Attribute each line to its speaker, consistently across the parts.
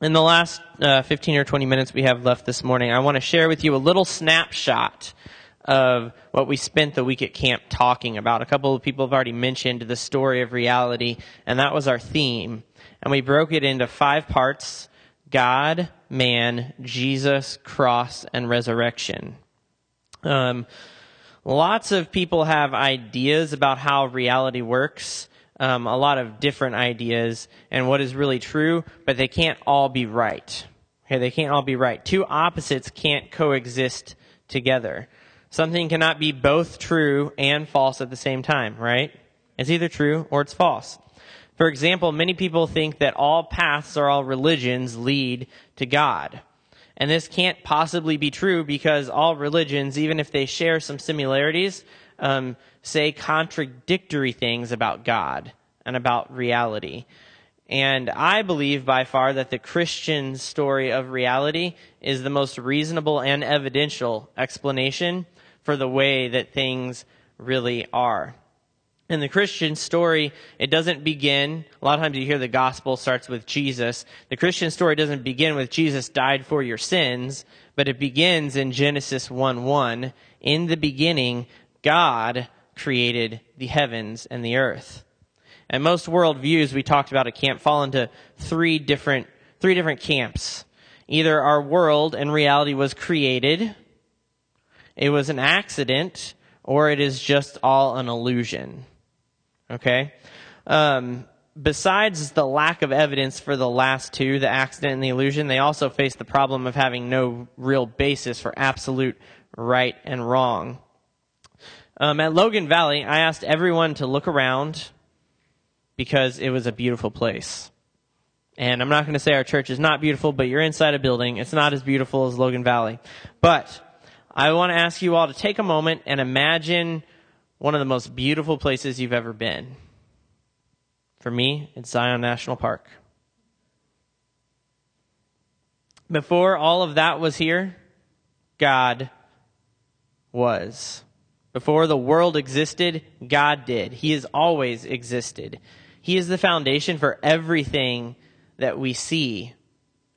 Speaker 1: in the last uh, 15 or 20 minutes we have left this morning, I want to share with you a little snapshot of what we spent the week at camp talking about. A couple of people have already mentioned the story of reality, and that was our theme. And we broke it into five parts God, man, Jesus, cross, and resurrection. Um, lots of people have ideas about how reality works um, a lot of different ideas and what is really true, but they can't all be right. Okay, they can't all be right. Two opposites can't coexist together. Something cannot be both true and false at the same time, right? It's either true or it's false. For example, many people think that all paths or all religions lead to God. And this can't possibly be true because all religions, even if they share some similarities, um, say contradictory things about God and about reality. And I believe by far that the Christian story of reality is the most reasonable and evidential explanation for the way that things really are. In the Christian story, it doesn't begin, a lot of times you hear the gospel starts with Jesus. The Christian story doesn't begin with Jesus died for your sins, but it begins in Genesis 1 1. In the beginning, God created the heavens and the earth. And most worldviews we talked about at camp fall into three different, three different camps. Either our world and reality was created, it was an accident, or it is just all an illusion. Okay? Um, besides the lack of evidence for the last two, the accident and the illusion, they also face the problem of having no real basis for absolute right and wrong. Um, at Logan Valley, I asked everyone to look around because it was a beautiful place. And I'm not going to say our church is not beautiful, but you're inside a building. It's not as beautiful as Logan Valley. But I want to ask you all to take a moment and imagine one of the most beautiful places you've ever been. For me, it's Zion National Park. Before all of that was here, God was. Before the world existed, God did. He has always existed. He is the foundation for everything that we see,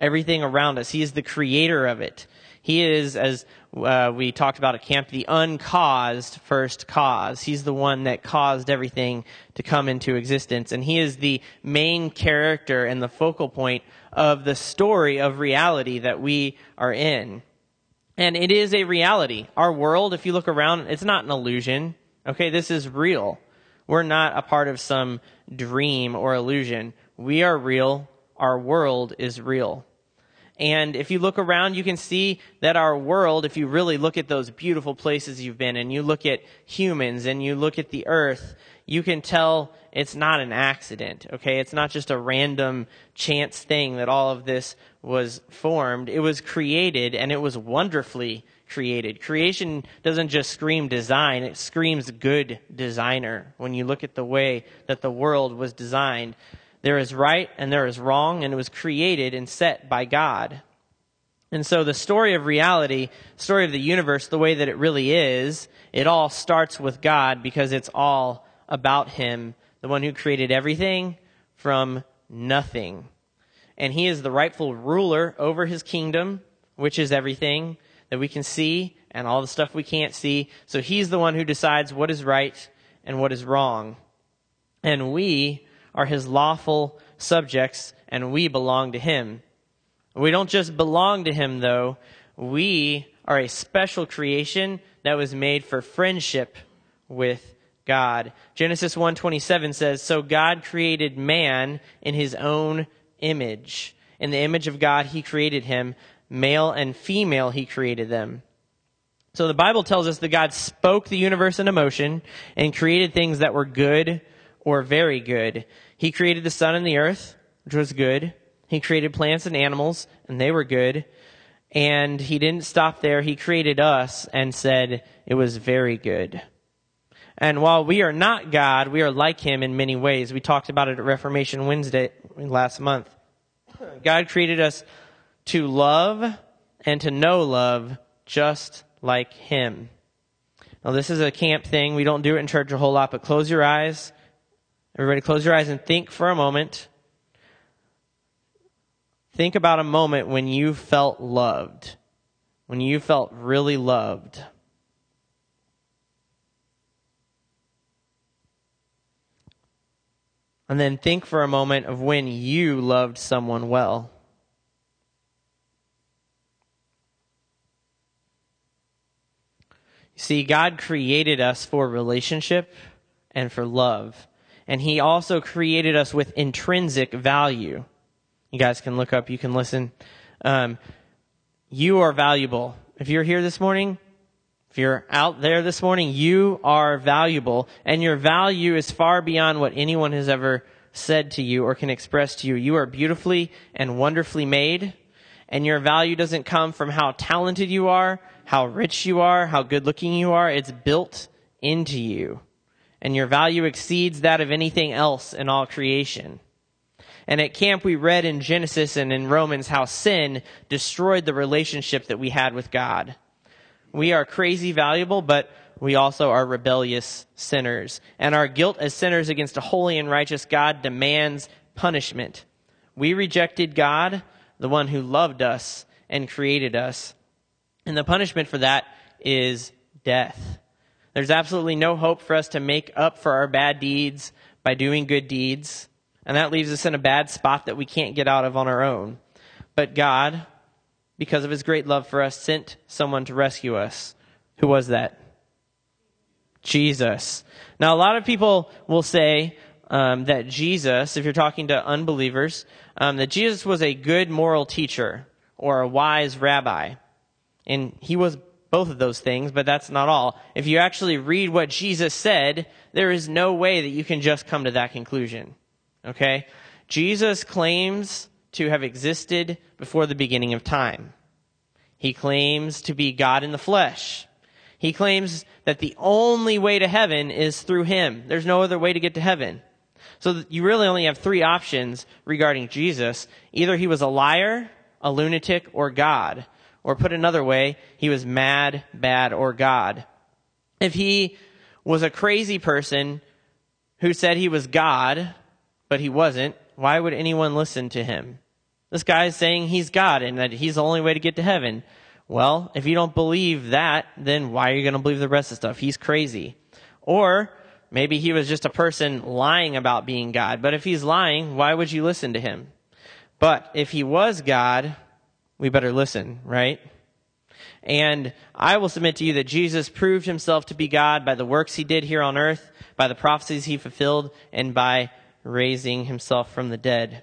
Speaker 1: everything around us. He is the creator of it. He is, as uh, we talked about at camp, the uncaused first cause. He's the one that caused everything to come into existence. And he is the main character and the focal point of the story of reality that we are in. And it is a reality. Our world, if you look around, it's not an illusion. Okay, this is real. We're not a part of some dream or illusion. We are real. Our world is real. And if you look around, you can see that our world, if you really look at those beautiful places you've been and you look at humans and you look at the earth, you can tell it's not an accident, okay? It's not just a random chance thing that all of this was formed. It was created and it was wonderfully created. Creation doesn't just scream design, it screams good designer. When you look at the way that the world was designed, there is right and there is wrong, and it was created and set by God. And so the story of reality, story of the universe, the way that it really is, it all starts with God because it's all about Him, the one who created everything from nothing. And He is the rightful ruler over His kingdom, which is everything that we can see and all the stuff we can't see. So He's the one who decides what is right and what is wrong. And we are His lawful subjects and we belong to Him. We don't just belong to Him though. We are a special creation that was made for friendship with God. Genesis 1:27 says, "So God created man in his own image. In the image of God he created him, male and female he created them." So the Bible tells us that God spoke the universe into motion and created things that were good or very good. He created the sun and the earth, which was good. He created plants and animals, and they were good. And he didn't stop there. He created us and said it was very good. And while we are not God, we are like Him in many ways. We talked about it at Reformation Wednesday last month. God created us to love and to know love just like Him. Now, this is a camp thing. We don't do it in church a whole lot, but close your eyes. Everybody, close your eyes and think for a moment. think about a moment when you felt loved, when you felt really loved. And then think for a moment of when you loved someone well. See, God created us for relationship and for love. And He also created us with intrinsic value. You guys can look up, you can listen. Um, you are valuable. If you're here this morning, if you're out there this morning, you are valuable. And your value is far beyond what anyone has ever said to you or can express to you. You are beautifully and wonderfully made. And your value doesn't come from how talented you are, how rich you are, how good looking you are. It's built into you. And your value exceeds that of anything else in all creation. And at camp, we read in Genesis and in Romans how sin destroyed the relationship that we had with God. We are crazy valuable, but we also are rebellious sinners. And our guilt as sinners against a holy and righteous God demands punishment. We rejected God, the one who loved us and created us. And the punishment for that is death. There's absolutely no hope for us to make up for our bad deeds by doing good deeds. And that leaves us in a bad spot that we can't get out of on our own. But God, because of his great love for us, sent someone to rescue us. Who was that? Jesus. Now, a lot of people will say um, that Jesus, if you're talking to unbelievers, um, that Jesus was a good moral teacher or a wise rabbi. And he was both of those things, but that's not all. If you actually read what Jesus said, there is no way that you can just come to that conclusion. Okay? Jesus claims to have existed before the beginning of time. He claims to be God in the flesh. He claims that the only way to heaven is through him. There's no other way to get to heaven. So you really only have three options regarding Jesus. Either he was a liar, a lunatic, or God. Or put another way, he was mad, bad, or God. If he was a crazy person who said he was God, but he wasn't, why would anyone listen to him? This guy is saying he's God and that he's the only way to get to heaven. Well, if you don't believe that, then why are you going to believe the rest of stuff? He's crazy. Or maybe he was just a person lying about being God. But if he's lying, why would you listen to him? But if he was God, we better listen, right? And I will submit to you that Jesus proved himself to be God by the works he did here on earth, by the prophecies he fulfilled, and by raising himself from the dead.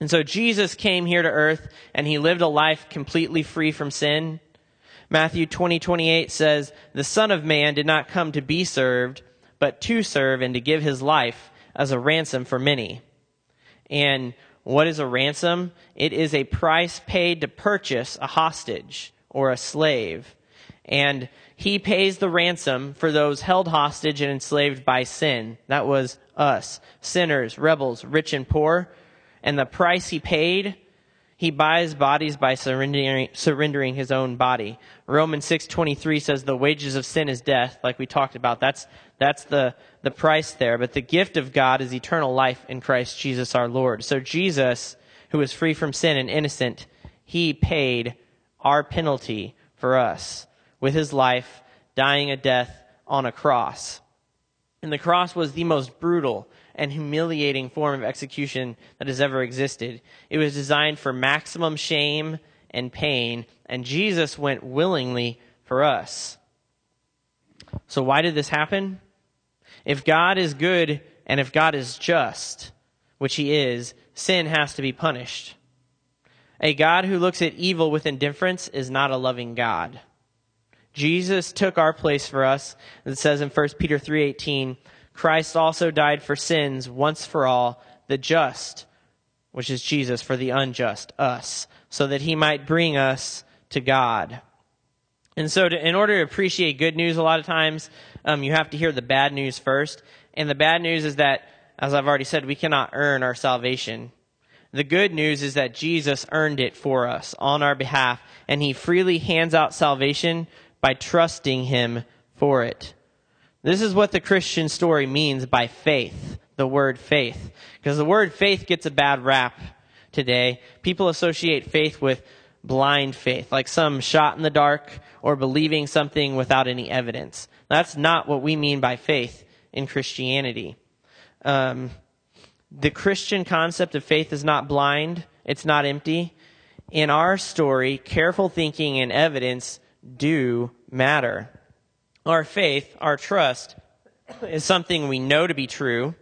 Speaker 1: And so Jesus came here to earth and he lived a life completely free from sin. Matthew 20, 28 says, The Son of Man did not come to be served, but to serve and to give his life as a ransom for many. And what is a ransom? It is a price paid to purchase a hostage or a slave. And he pays the ransom for those held hostage and enslaved by sin. That was us, sinners, rebels, rich and poor. And the price he paid, he buys bodies by surrendering, surrendering his own body. Romans 6:23 says the wages of sin is death, like we talked about. That's that's the, the price there. But the gift of God is eternal life in Christ Jesus our Lord. So Jesus, who is free from sin and innocent, he paid our penalty for us with his life, dying a death on a cross. And the cross was the most brutal and humiliating form of execution that has ever existed. It was designed for maximum shame and pain, and Jesus went willingly for us. So why did this happen? If God is good and if God is just, which he is, sin has to be punished. A God who looks at evil with indifference is not a loving God. Jesus took our place for us. It says in 1 Peter 3:18, Christ also died for sins once for all, the just, which is Jesus, for the unjust, us, so that he might bring us to God. And so, to, in order to appreciate good news, a lot of times um, you have to hear the bad news first. And the bad news is that, as I've already said, we cannot earn our salvation. The good news is that Jesus earned it for us on our behalf, and he freely hands out salvation by trusting him for it. This is what the Christian story means by faith, the word faith. Because the word faith gets a bad rap today. People associate faith with blind faith, like some shot in the dark or believing something without any evidence. That's not what we mean by faith in Christianity. Um, the Christian concept of faith is not blind, it's not empty. In our story, careful thinking and evidence do matter. Our faith, our trust, is something we know to be true.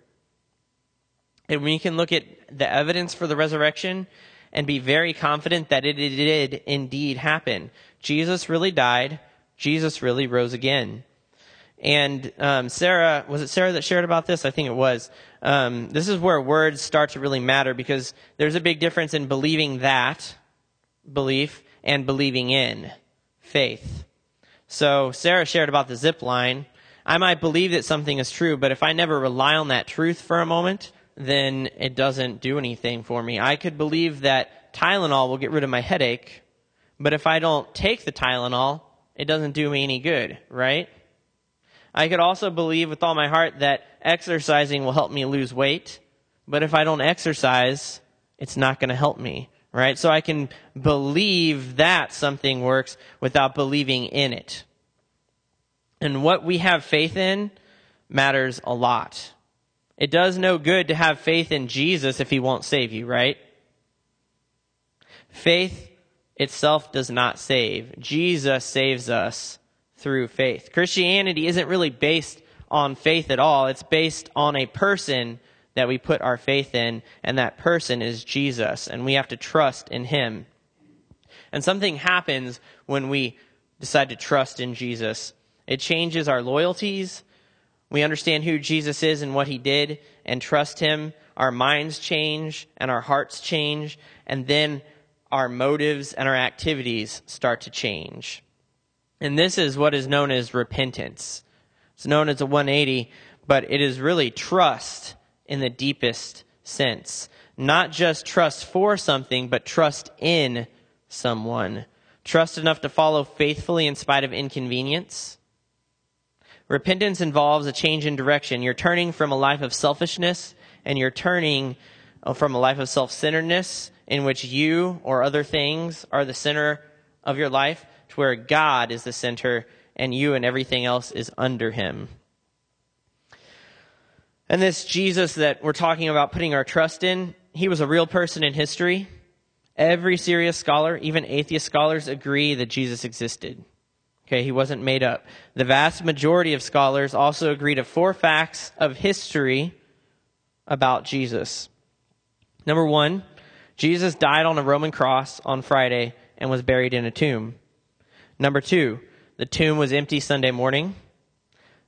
Speaker 1: And we can look at the evidence for the resurrection and be very confident that it did indeed happen. Jesus really died. Jesus really rose again. And um, Sarah, was it Sarah that shared about this? I think it was. Um, this is where words start to really matter because there's a big difference in believing that belief and believing in faith. So Sarah shared about the zip line. I might believe that something is true, but if I never rely on that truth for a moment, then it doesn't do anything for me. I could believe that Tylenol will get rid of my headache, but if I don't take the Tylenol, it doesn't do me any good, right? I could also believe with all my heart that exercising will help me lose weight, but if I don't exercise, it's not going to help me, right? So I can believe that something works without believing in it. And what we have faith in matters a lot. It does no good to have faith in Jesus if he won't save you, right? Faith itself does not save. Jesus saves us through faith. Christianity isn't really based on faith at all. It's based on a person that we put our faith in, and that person is Jesus, and we have to trust in him. And something happens when we decide to trust in Jesus. It changes our loyalties, we understand who Jesus is and what he did and trust him, our minds change and our hearts change, and then our motives and our activities start to change. And this is what is known as repentance. It's known as a 180, but it is really trust in the deepest sense. Not just trust for something, but trust in someone. Trust enough to follow faithfully in spite of inconvenience Repentance involves a change in direction. You're turning from a life of selfishness and you're turning uh, from a life of self centeredness in which you or other things are the center of your life to where God is the center and you and everything else is under him. And this Jesus that we're talking about putting our trust in, he was a real person in history. Every serious scholar, even atheist scholars, agree that Jesus existed. Okay, he wasn't made up. The vast majority of scholars also agree to four facts of history about Jesus. Number one, Jesus died on a Roman cross on Friday and was buried in a tomb. Number two, the tomb was empty Sunday morning.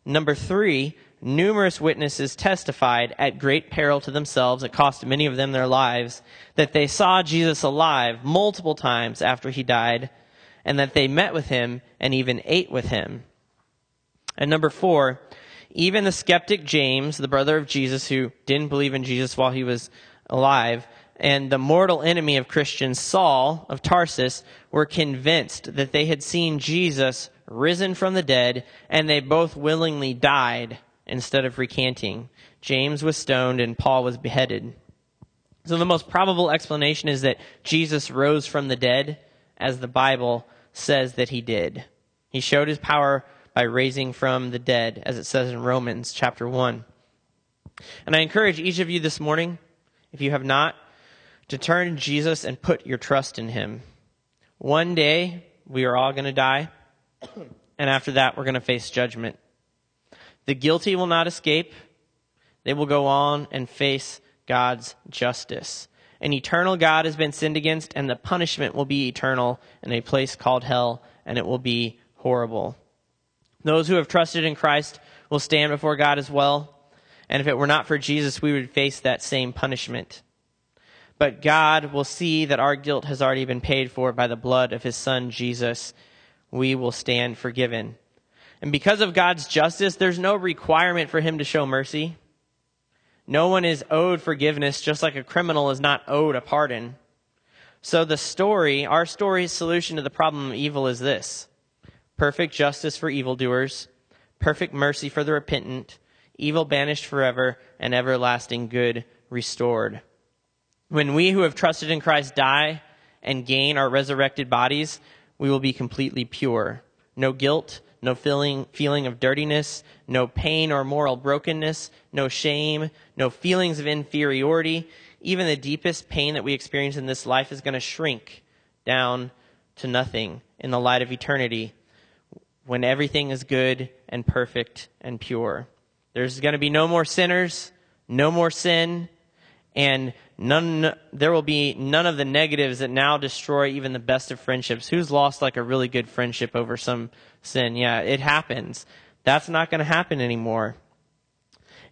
Speaker 1: Number three, numerous witnesses testified at great peril to themselves, it cost many of them their lives, that they saw Jesus alive multiple times after he died. And that they met with him and even ate with him. And number four, even the skeptic James, the brother of Jesus who didn't believe in Jesus while he was alive, and the mortal enemy of Christians, Saul of Tarsus, were convinced that they had seen Jesus risen from the dead, and they both willingly died instead of recanting. James was stoned and Paul was beheaded. So the most probable explanation is that Jesus rose from the dead, as the Bible says that he did. He showed his power by raising from the dead, as it says in Romans chapter 1. And I encourage each of you this morning, if you have not, to turn to Jesus and put your trust in him. One day, we are all going to die, and after that, we're going to face judgment. The guilty will not escape. They will go on and face God's justice. An eternal God has been sinned against, and the punishment will be eternal in a place called hell, and it will be horrible. Those who have trusted in Christ will stand before God as well. And if it were not for Jesus, we would face that same punishment. But God will see that our guilt has already been paid for by the blood of his son, Jesus. We will stand forgiven. And because of God's justice, there's no requirement for him to show mercy. No one is owed forgiveness, just like a criminal is not owed a pardon. So the story, our story's solution to the problem of evil is this perfect justice for evildoers, perfect mercy for the repentant, evil banished forever, and everlasting good restored. When we who have trusted in Christ die and gain our resurrected bodies, we will be completely pure. No guilt, no feeling, feeling of dirtiness, no pain or moral brokenness, no shame, no feelings of inferiority. Even the deepest pain that we experience in this life is going to shrink down to nothing in the light of eternity when everything is good and perfect and pure. There's going to be no more sinners, no more sin, and none, there will be none of the negatives that now destroy even the best of friendships. Who's lost like a really good friendship over some sin? Yeah, it happens. That's not going to happen anymore.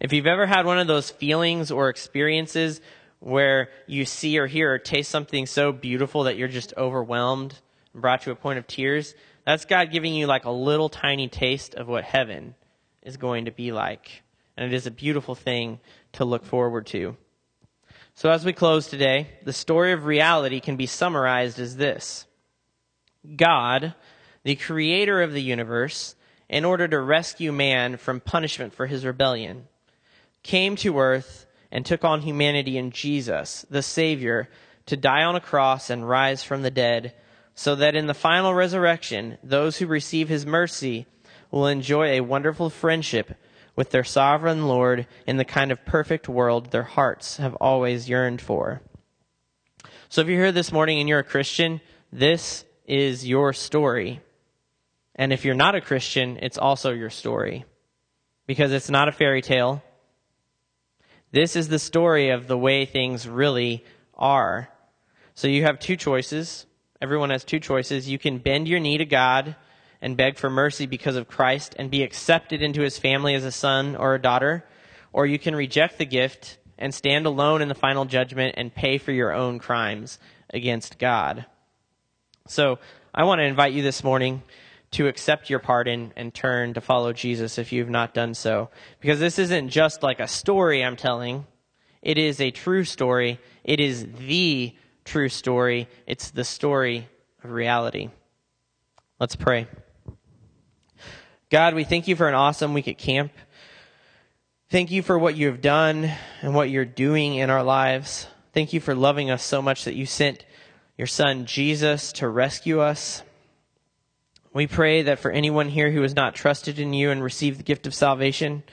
Speaker 1: If you've ever had one of those feelings or experiences where you see or hear or taste something so beautiful that you're just overwhelmed and brought to a point of tears, that's God giving you like a little tiny taste of what heaven is going to be like. And it is a beautiful thing to look forward to. So as we close today, the story of reality can be summarized as this. God, the creator of the universe, in order to rescue man from punishment for his rebellion, came to earth and took on humanity in Jesus, the Savior, to die on a cross and rise from the dead, so that in the final resurrection, those who receive his mercy will enjoy a wonderful friendship with their sovereign Lord in the kind of perfect world their hearts have always yearned for. So if you're here this morning and you're a Christian, this is your story. And if you're not a Christian, it's also your story. Because it's not a fairy tale. This is the story of the way things really are. So you have two choices. Everyone has two choices. You can bend your knee to God and beg for mercy because of Christ and be accepted into his family as a son or a daughter, or you can reject the gift and stand alone in the final judgment and pay for your own crimes against God. So, I want to invite you this morning to accept your pardon and turn to follow Jesus if you've not done so. Because this isn't just like a story I'm telling. It is a true story. It is the true story. It's the story of reality. Let's pray. God, we thank you for an awesome week at camp. Thank you for what you have done and what you're doing in our lives. Thank you for loving us so much that you sent your son Jesus to rescue us. We pray that for anyone here who has not trusted in you and received the gift of salvation,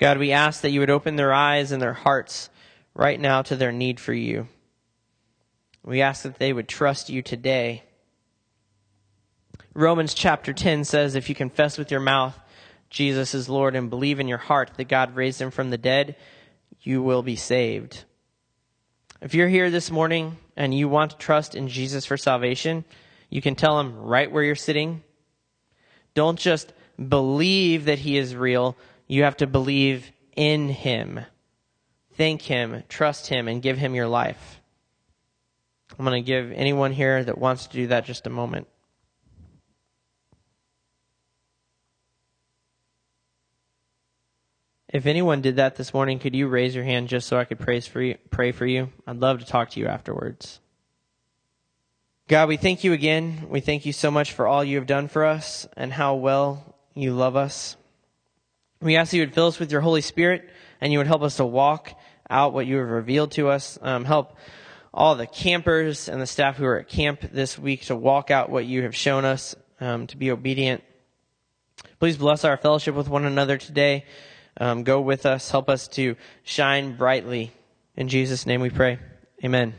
Speaker 1: God, we ask that you would open their eyes and their hearts right now to their need for you. We ask that they would trust you today Romans chapter 10 says, If you confess with your mouth Jesus is Lord and believe in your heart that God raised him from the dead, you will be saved. If you're here this morning and you want to trust in Jesus for salvation, you can tell him right where you're sitting. Don't just believe that he is real, you have to believe in him. Thank him, trust him, and give him your life. I'm going to give anyone here that wants to do that just a moment. If anyone did that this morning, could you raise your hand just so I could praise for you, pray for you? I'd love to talk to you afterwards. God, we thank you again. We thank you so much for all you have done for us and how well you love us. We ask that you would fill us with your Holy Spirit and you would help us to walk out what you have revealed to us. Um, help all the campers and the staff who are at camp this week to walk out what you have shown us, um, to be obedient. Please bless our fellowship with one another today. Um, go with us. Help us to shine brightly. In Jesus' name we pray. Amen.